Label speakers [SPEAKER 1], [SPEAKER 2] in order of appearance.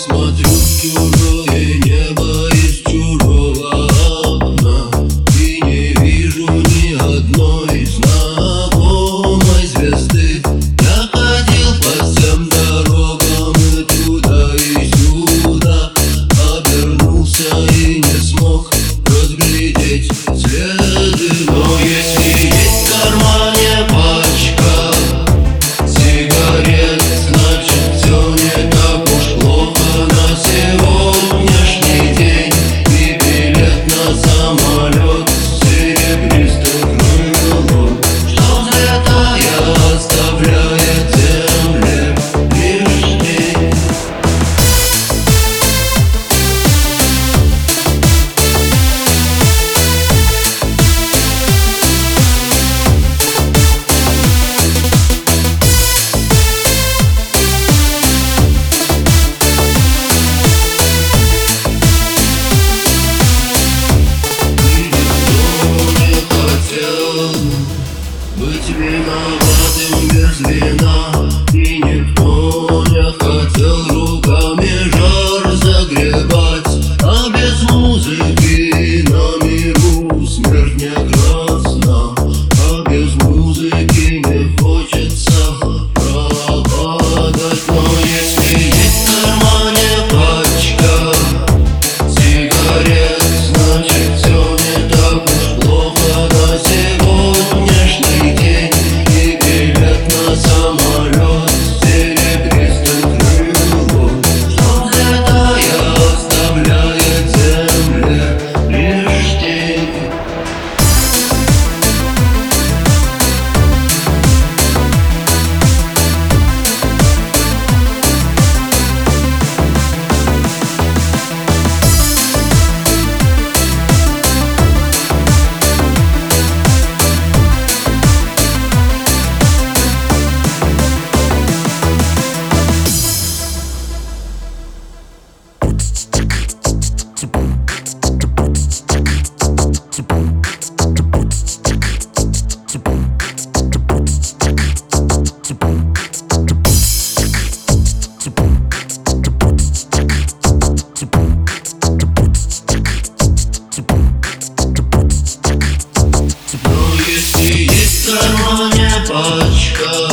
[SPEAKER 1] this month you, Виноватым без вина пачка